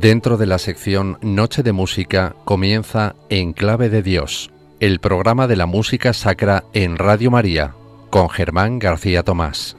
Dentro de la sección Noche de Música comienza En Clave de Dios, el programa de la música sacra en Radio María, con Germán García Tomás.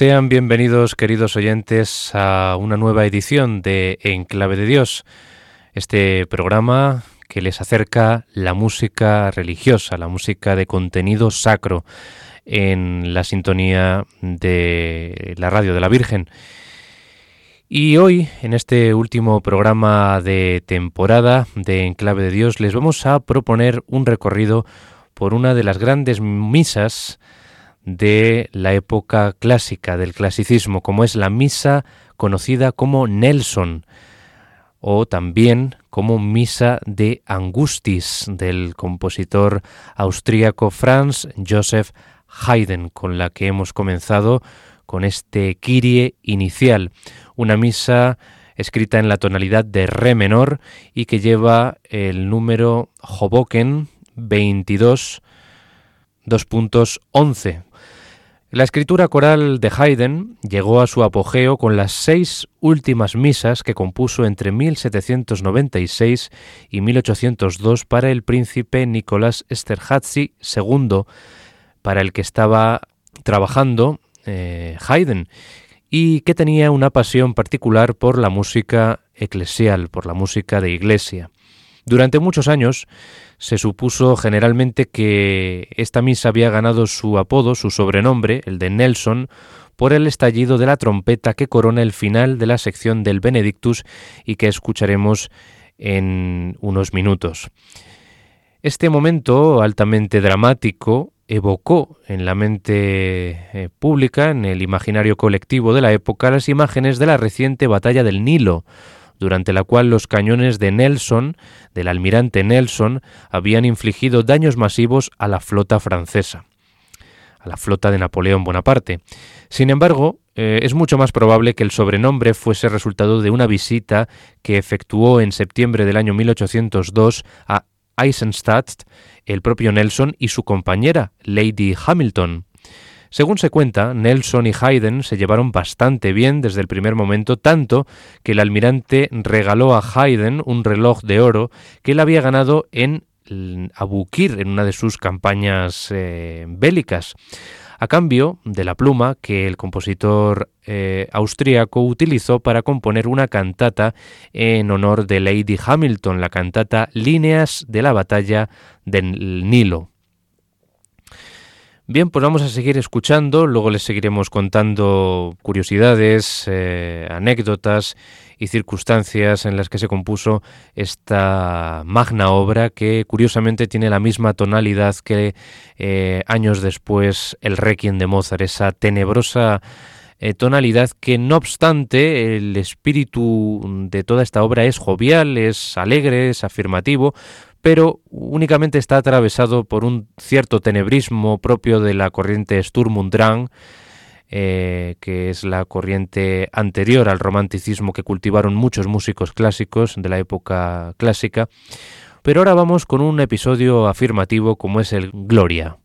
Sean bienvenidos, queridos oyentes, a una nueva edición de En Clave de Dios, este programa que les acerca la música religiosa, la música de contenido sacro en la sintonía de la radio de la Virgen. Y hoy, en este último programa de temporada de En Clave de Dios, les vamos a proponer un recorrido por una de las grandes misas de la época clásica, del clasicismo, como es la misa conocida como Nelson, o también como Misa de Angustis del compositor austríaco Franz Joseph Haydn, con la que hemos comenzado con este Kyrie inicial, una misa escrita en la tonalidad de Re menor y que lleva el número Hoboken 22 2.11, la escritura coral de Haydn llegó a su apogeo con las seis últimas misas que compuso entre 1796 y 1802 para el príncipe Nicolás Esterházy II, para el que estaba trabajando eh, Haydn, y que tenía una pasión particular por la música eclesial, por la música de iglesia. Durante muchos años, se supuso generalmente que esta misa había ganado su apodo, su sobrenombre, el de Nelson, por el estallido de la trompeta que corona el final de la sección del Benedictus y que escucharemos en unos minutos. Este momento altamente dramático evocó en la mente eh, pública, en el imaginario colectivo de la época, las imágenes de la reciente batalla del Nilo, durante la cual los cañones de Nelson, del almirante Nelson, habían infligido daños masivos a la flota francesa, a la flota de Napoleón Bonaparte. Sin embargo, eh, es mucho más probable que el sobrenombre fuese resultado de una visita que efectuó en septiembre del año 1802 a Eisenstadt el propio Nelson y su compañera, Lady Hamilton. Según se cuenta, Nelson y Haydn se llevaron bastante bien desde el primer momento, tanto que el almirante regaló a Haydn un reloj de oro que él había ganado en Abukir, en una de sus campañas eh, bélicas a cambio de la pluma que el compositor eh, austríaco utilizó para componer una cantata en honor de Lady Hamilton, la cantata Líneas de la batalla del Nilo. Bien, pues vamos a seguir escuchando, luego les seguiremos contando curiosidades, eh, anécdotas y circunstancias en las que se compuso esta magna obra que curiosamente tiene la misma tonalidad que eh, años después el Requiem de Mozart, esa tenebrosa eh, tonalidad que no obstante el espíritu de toda esta obra es jovial, es alegre, es afirmativo, pero únicamente está atravesado por un cierto tenebrismo propio de la corriente Sturm und Drang, eh, que es la corriente anterior al romanticismo que cultivaron muchos músicos clásicos de la época clásica. Pero ahora vamos con un episodio afirmativo como es el Gloria.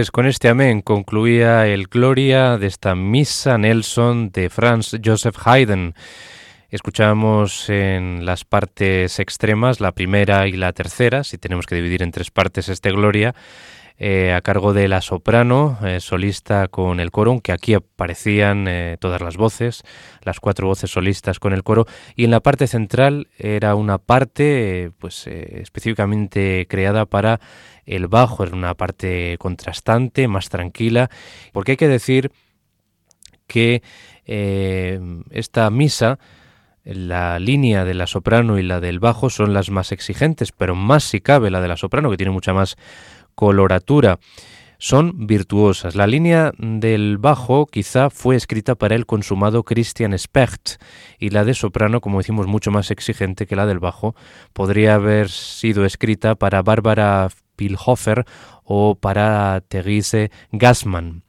Pues con este amén concluía el Gloria de esta Misa Nelson de Franz Joseph Haydn. Escuchamos en las partes extremas, la primera y la tercera, si tenemos que dividir en tres partes este Gloria, eh, a cargo de la soprano, eh, solista con el coro, que aquí aparecían eh, todas las voces, las cuatro voces solistas con el coro, y en la parte central era una parte pues específicamente creada para el bajo, era una parte contrastante, más tranquila, porque hay que decir que esta misa la línea de la soprano y la del bajo son las más exigentes, pero más si cabe la de la soprano, que tiene mucha más coloratura. Son virtuosas. La línea del bajo quizá fue escrita para el consumado Christian Specht y la de soprano, como decimos, mucho más exigente que la del bajo, podría haber sido escrita para Bárbara Pilhofer o para Therese Gassmann.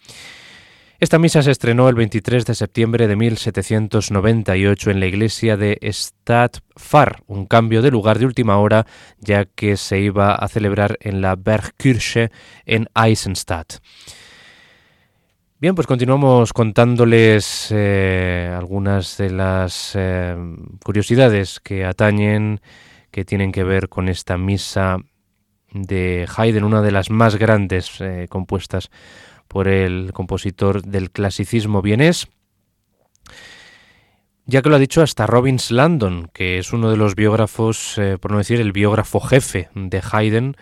Esta misa se estrenó el 23 de septiembre de 1798 en la iglesia de Stadtfar, un cambio de lugar de última hora ya que se iba a celebrar en la Bergkirche en Eisenstadt. Bien, pues continuamos contándoles eh, algunas de las eh, curiosidades que atañen, que tienen que ver con esta misa de Haydn, una de las más grandes eh, compuestas por el compositor del clasicismo vienés, ya que lo ha dicho hasta Robbins Landon, que es uno de los biógrafos, eh, por no decir el biógrafo jefe de Haydn,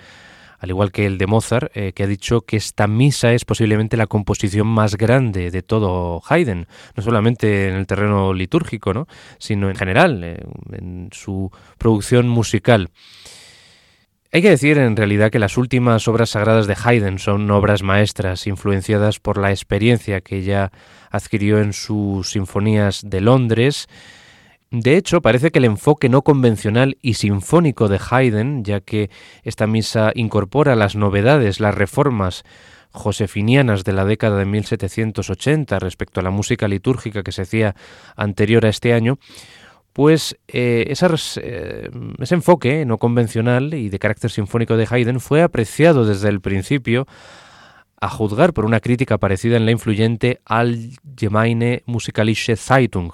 al igual que el de Mozart, eh, que ha dicho que esta misa es posiblemente la composición más grande de todo Haydn, no solamente en el terreno litúrgico, ¿no? sino en general, eh, en su producción musical. Hay que decir en realidad que las últimas obras sagradas de Haydn son obras maestras influenciadas por la experiencia que ya adquirió en sus sinfonías de Londres. De hecho, parece que el enfoque no convencional y sinfónico de Haydn, ya que esta misa incorpora las novedades, las reformas josefinianas de la década de 1780 respecto a la música litúrgica que se hacía anterior a este año, pues eh, eh, ese enfoque no convencional y de carácter sinfónico de Haydn fue apreciado desde el principio a juzgar por una crítica parecida en la influyente Allgemeine Musikalische Zeitung,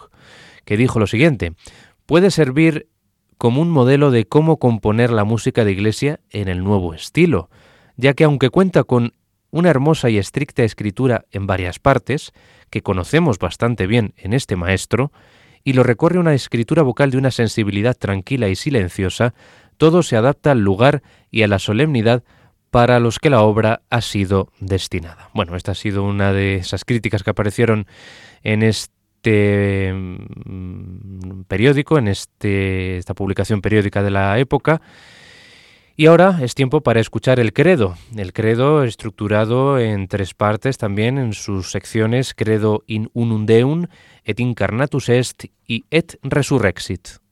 que dijo lo siguiente, puede servir como un modelo de cómo componer la música de iglesia en el nuevo estilo, ya que aunque cuenta con una hermosa y estricta escritura en varias partes, que conocemos bastante bien en este maestro, y lo recorre una escritura vocal de una sensibilidad tranquila y silenciosa, todo se adapta al lugar y a la solemnidad para los que la obra ha sido destinada. Bueno, esta ha sido una de esas críticas que aparecieron en este mm, periódico, en este, esta publicación periódica de la época, y ahora es tiempo para escuchar el credo, el credo estructurado en tres partes también en sus secciones Credo in unum deum, et incarnatus est y et resurrexit.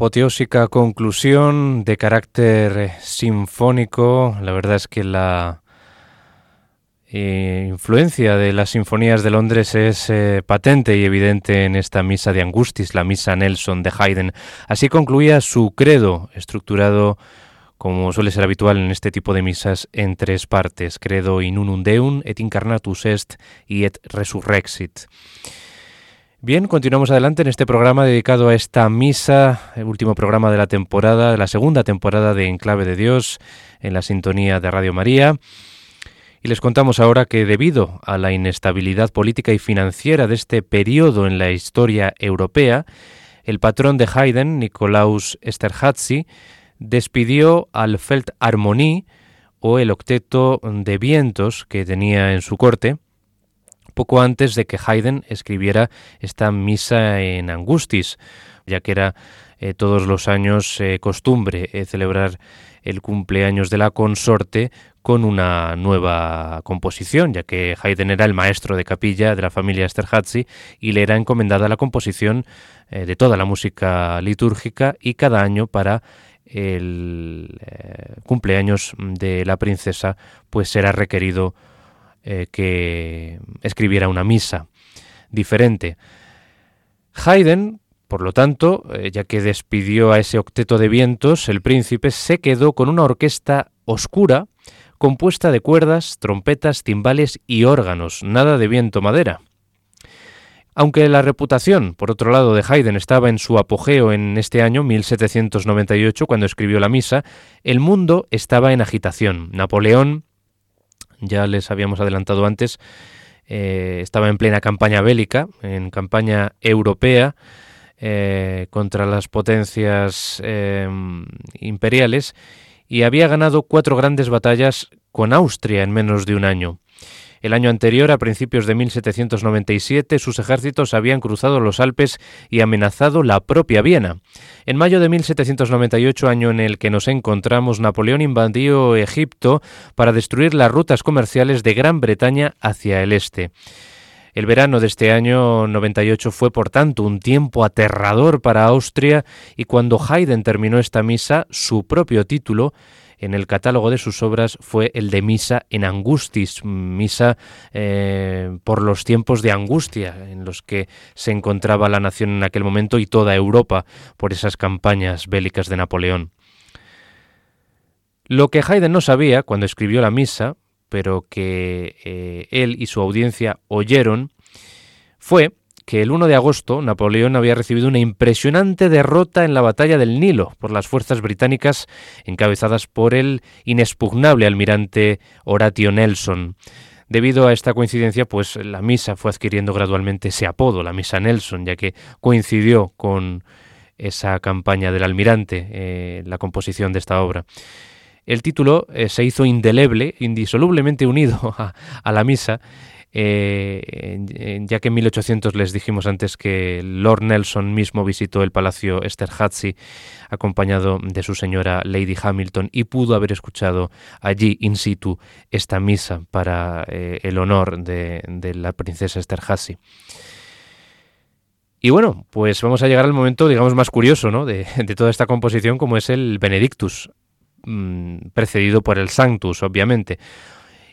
Apoteósica conclusión de carácter sinfónico. La verdad es que la eh, influencia de las sinfonías de Londres es eh, patente y evidente en esta misa de Angustis, la misa Nelson de Haydn. Así concluía su credo, estructurado como suele ser habitual en este tipo de misas, en tres partes, credo in unum deum, et incarnatus est y et resurrexit. Bien, continuamos adelante en este programa dedicado a esta misa, el último programa de la temporada, de la segunda temporada de Enclave de Dios, en la sintonía de Radio María. Y les contamos ahora que debido a la inestabilidad política y financiera de este periodo en la historia europea, el patrón de Haydn, Nicolaus Esterházy, despidió al Feldharmonie o el octeto de vientos que tenía en su corte, poco antes de que Haydn escribiera esta misa en Angustis, ya que era eh, todos los años eh, costumbre eh, celebrar el cumpleaños de la consorte con una nueva composición, ya que Haydn era el maestro de capilla de la familia Esterházy y le era encomendada la composición de toda la música litúrgica y cada año para el cumpleaños de la princesa pues será requerido eh, que escribiera una misa diferente. Haydn, por lo tanto, eh, ya que despidió a ese octeto de vientos, el príncipe se quedó con una orquesta oscura compuesta de cuerdas, trompetas, timbales y órganos, nada de viento madera. Aunque la reputación, por otro lado, de Haydn estaba en su apogeo en este año 1798, cuando escribió la misa, el mundo estaba en agitación. Napoleón ya les habíamos adelantado antes, eh, estaba en plena campaña bélica, en campaña europea, eh, contra las potencias em, imperiales y había ganado cuatro grandes batallas con Austria en menos de un año. El año anterior, a principios de 1797, sus ejércitos habían cruzado los Alpes y amenazado la propia Viena. En mayo de 1798, año en el que nos encontramos, Napoleón invadió Egipto para destruir las rutas comerciales de Gran Bretaña hacia el este. El verano de este año 98 fue, por tanto, un tiempo aterrador para Austria y cuando Haydn terminó esta misa, su propio título en el catálogo de sus obras fue el de Misa en Angustis, misa eh, por los tiempos de angustia en los que se encontraba la nación en aquel momento y toda Europa por esas campañas bélicas de Napoleón. Lo que Haydn no sabía cuando escribió la misa, pero que eh, él y su audiencia oyeron, fue que el 1 de agosto Napoleón había recibido una impresionante derrota en la batalla del Nilo por las fuerzas británicas encabezadas por el inexpugnable almirante Horatio Nelson. Debido a esta coincidencia, pues la misa fue adquiriendo gradualmente ese apodo, la misa Nelson, ya que coincidió con esa campaña del almirante, eh, la composición de esta obra. El título eh, se hizo indeleble, indisolublemente unido a la misa, eh, ya que en 1800 les dijimos antes que Lord Nelson mismo visitó el Palacio Esterházy acompañado de su señora Lady Hamilton y pudo haber escuchado allí in situ esta misa para eh, el honor de, la princesa Esterházy. Y bueno, pues vamos a llegar al momento, digamos, más curioso de, toda esta composición, como es el Benedictus, mm, precedido por el Sanctus, obviamente.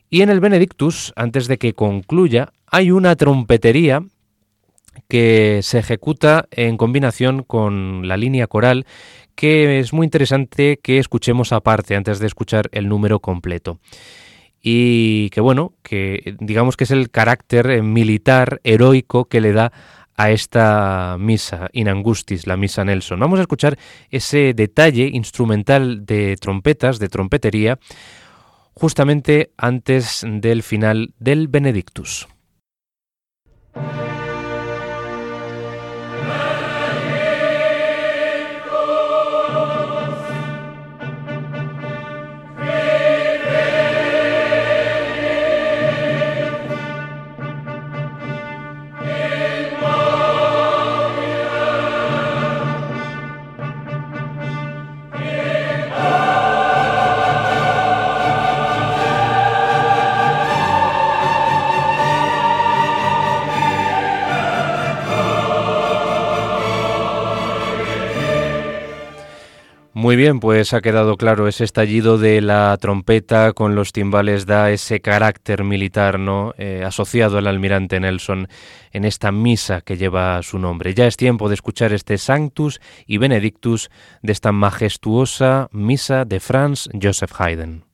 Y en el Benedictus, antes de que concluya, hay una trompetería que se ejecuta en combinación con la línea coral que es muy interesante que escuchemos aparte antes de escuchar el número completo. Y que bueno, que digamos que es el carácter militar heroico que le da a esta misa in angustis, la misa Nelson. Vamos a escuchar ese detalle instrumental de trompetas, de trompetería, justamente antes del final del Benedictus. Bien, pues ha quedado claro, ese estallido de la trompeta con los timbales da ese carácter militar ¿no? Eh, asociado al almirante Nelson en esta misa que lleva su nombre. Ya es tiempo de escuchar este Sanctus y Benedictus de esta majestuosa misa de Franz Joseph Haydn.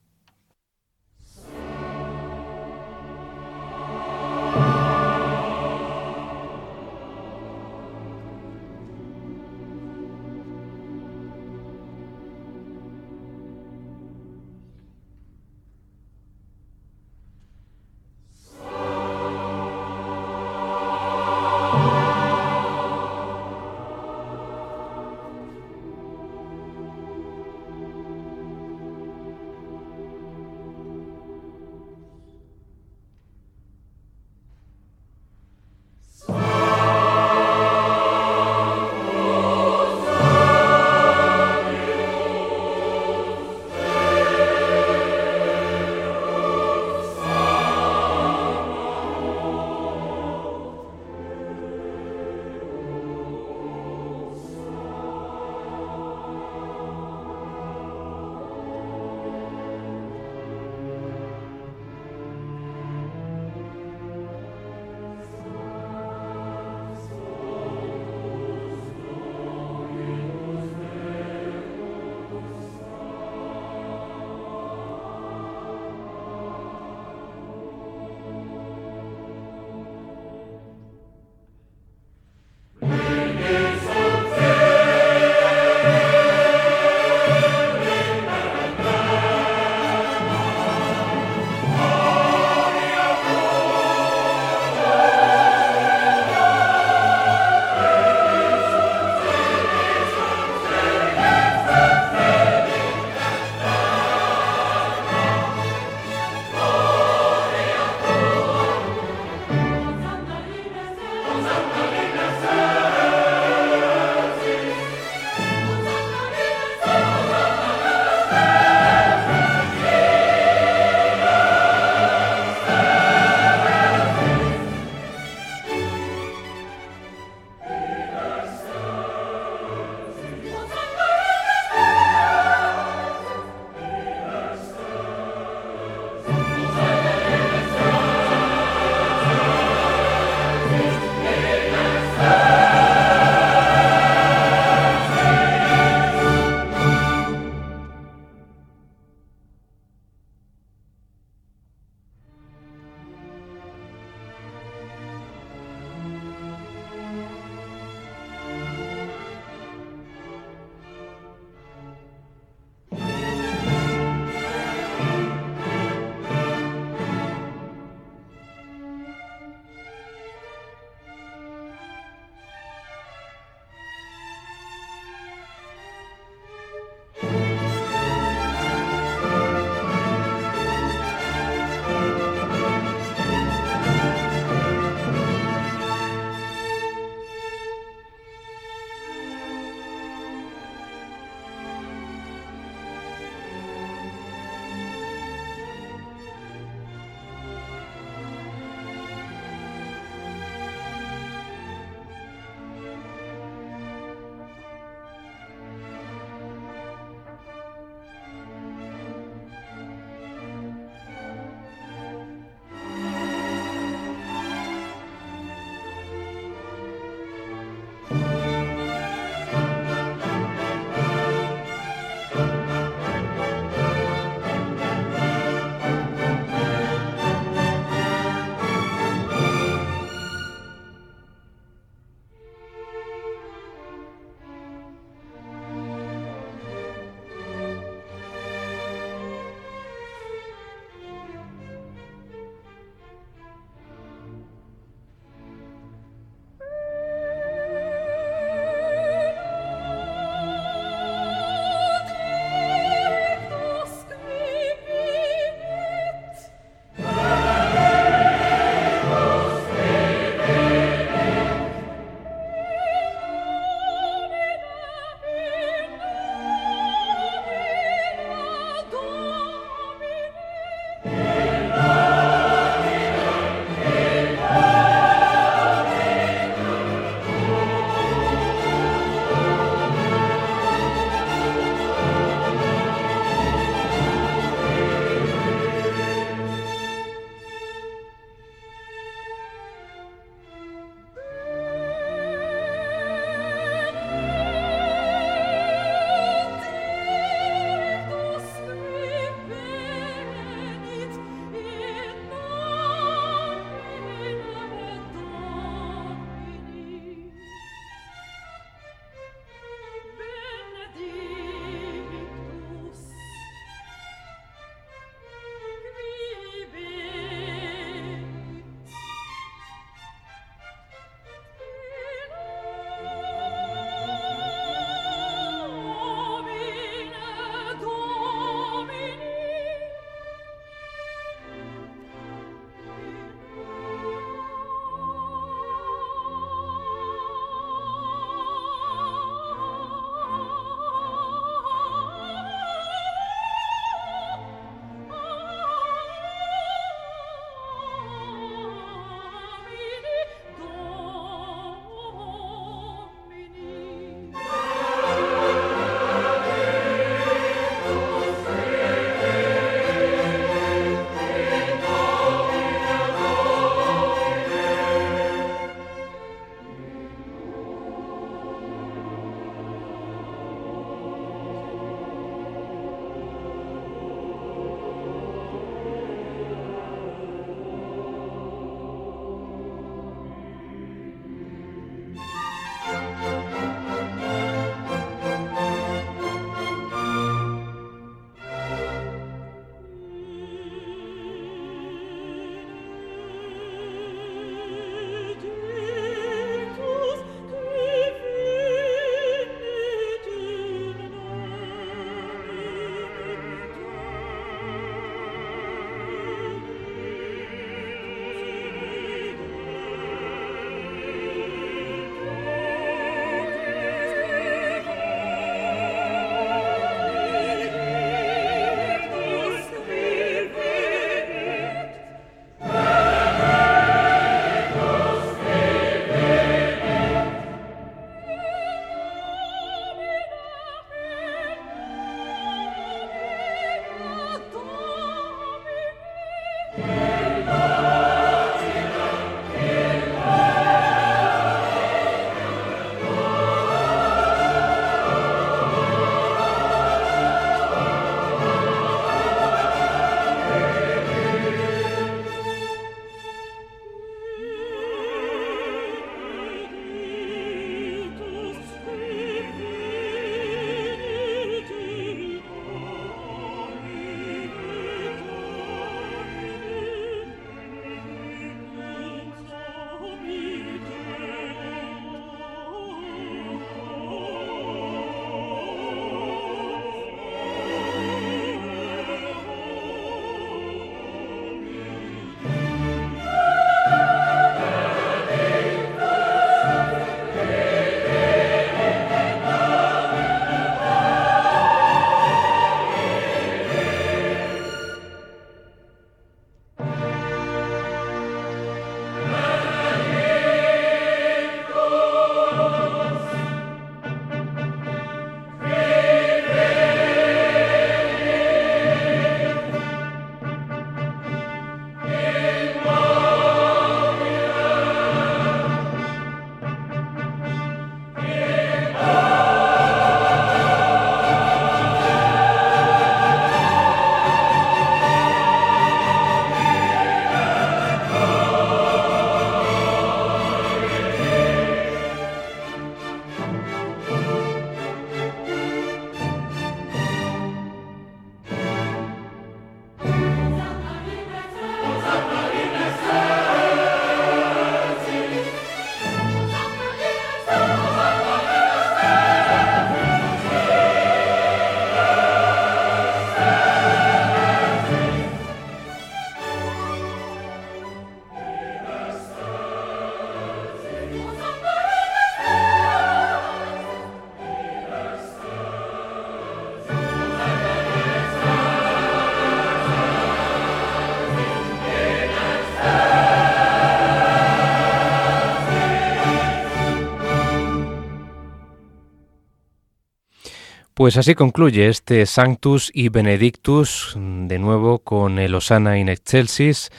Pues así concluye este Sanctus y Benedictus, de nuevo con el Osana in Excelsis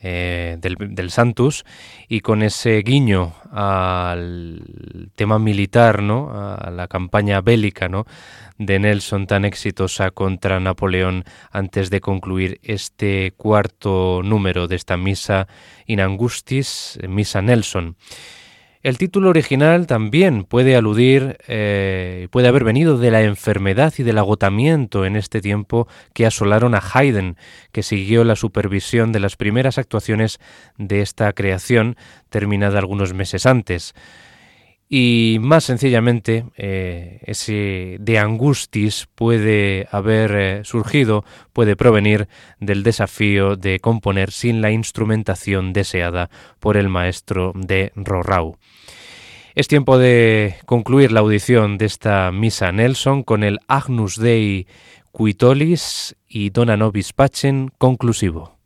eh, del, del, Santus y con ese guiño al tema militar, ¿no? a la campaña bélica ¿no? de Nelson tan exitosa contra Napoleón antes de concluir este cuarto número de esta misa in Angustis, Misa Nelson. El título original también puede aludir, eh, puede haber venido de la enfermedad y del agotamiento en este tiempo que asolaron a Haydn, que siguió la supervisión de las primeras actuaciones de esta creación, terminada algunos meses antes. Y más sencillamente, eh, ese de angustis puede haber eh, surgido, puede provenir del desafío de componer sin la instrumentación deseada por el maestro de Rorau. Es tiempo de concluir la audición de esta misa Nelson con el Agnus Dei Quitolis y Dona Nobis Pacem conclusivo.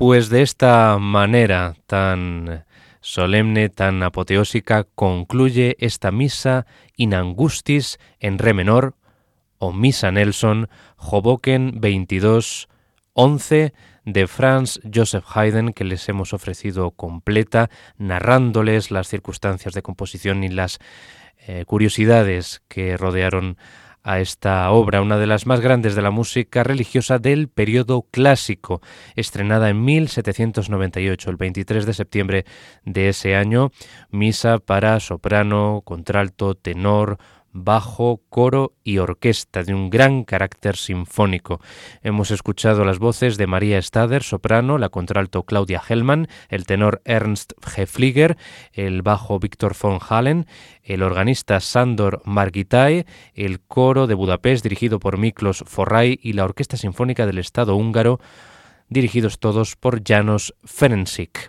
Pues de esta manera tan solemne, tan apoteósica, concluye esta misa in angustis en re menor o misa Nelson, Hoboken 22, 11 de Franz Joseph Haydn que les hemos ofrecido completa, narrándoles las circunstancias de composición y las eh, curiosidades que rodearon a esta obra, una de las más grandes de la música religiosa del periodo clásico, estrenada en 1798, el 23 de septiembre de ese año, misa para soprano, contralto, tenor, bajo, coro y orquesta de un gran carácter sinfónico. Hemos escuchado las voces de María Stader, soprano, la contralto Claudia Hellman, el tenor Ernst Hefliger, el bajo Víctor von Hallen, el organista Sandor Margitae, el coro de Budapest dirigido por Miklos Forray y la Orquesta Sinfónica del Estado húngaro dirigidos todos por Janos Ferencik.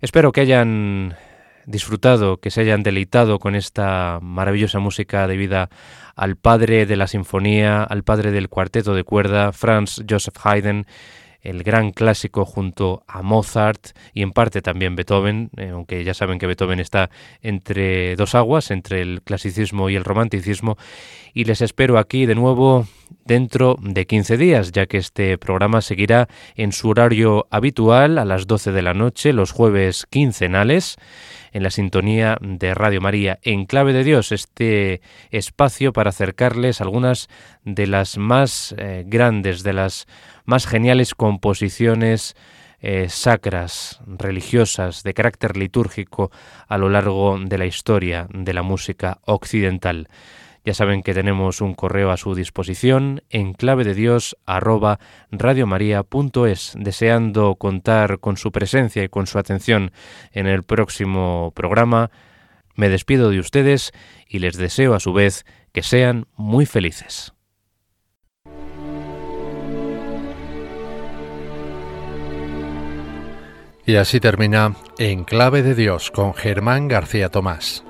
Espero que hayan disfrutado, que se hayan deleitado con esta maravillosa música debida al padre de la sinfonía, al padre del cuarteto de cuerda, Franz Joseph Haydn, el gran clásico junto a Mozart y en parte también Beethoven, eh, aunque ya saben que Beethoven está entre dos aguas, entre el clasicismo y el romanticismo, y les espero aquí de nuevo dentro de 15 días, ya que este programa seguirá en su horario habitual a las 12 de la noche, los jueves quincenales en la sintonía de Radio María, en clave de Dios, este espacio para acercarles algunas de las más eh, grandes, de las más geniales composiciones eh, sacras, religiosas, de carácter litúrgico a lo largo de la historia de la música occidental. Ya saben que tenemos un correo a su disposición en clave de Dios deseando contar con su presencia y con su atención en el próximo programa. Me despido de ustedes y les deseo a su vez que sean muy felices. Y así termina En Clave de Dios con Germán García Tomás.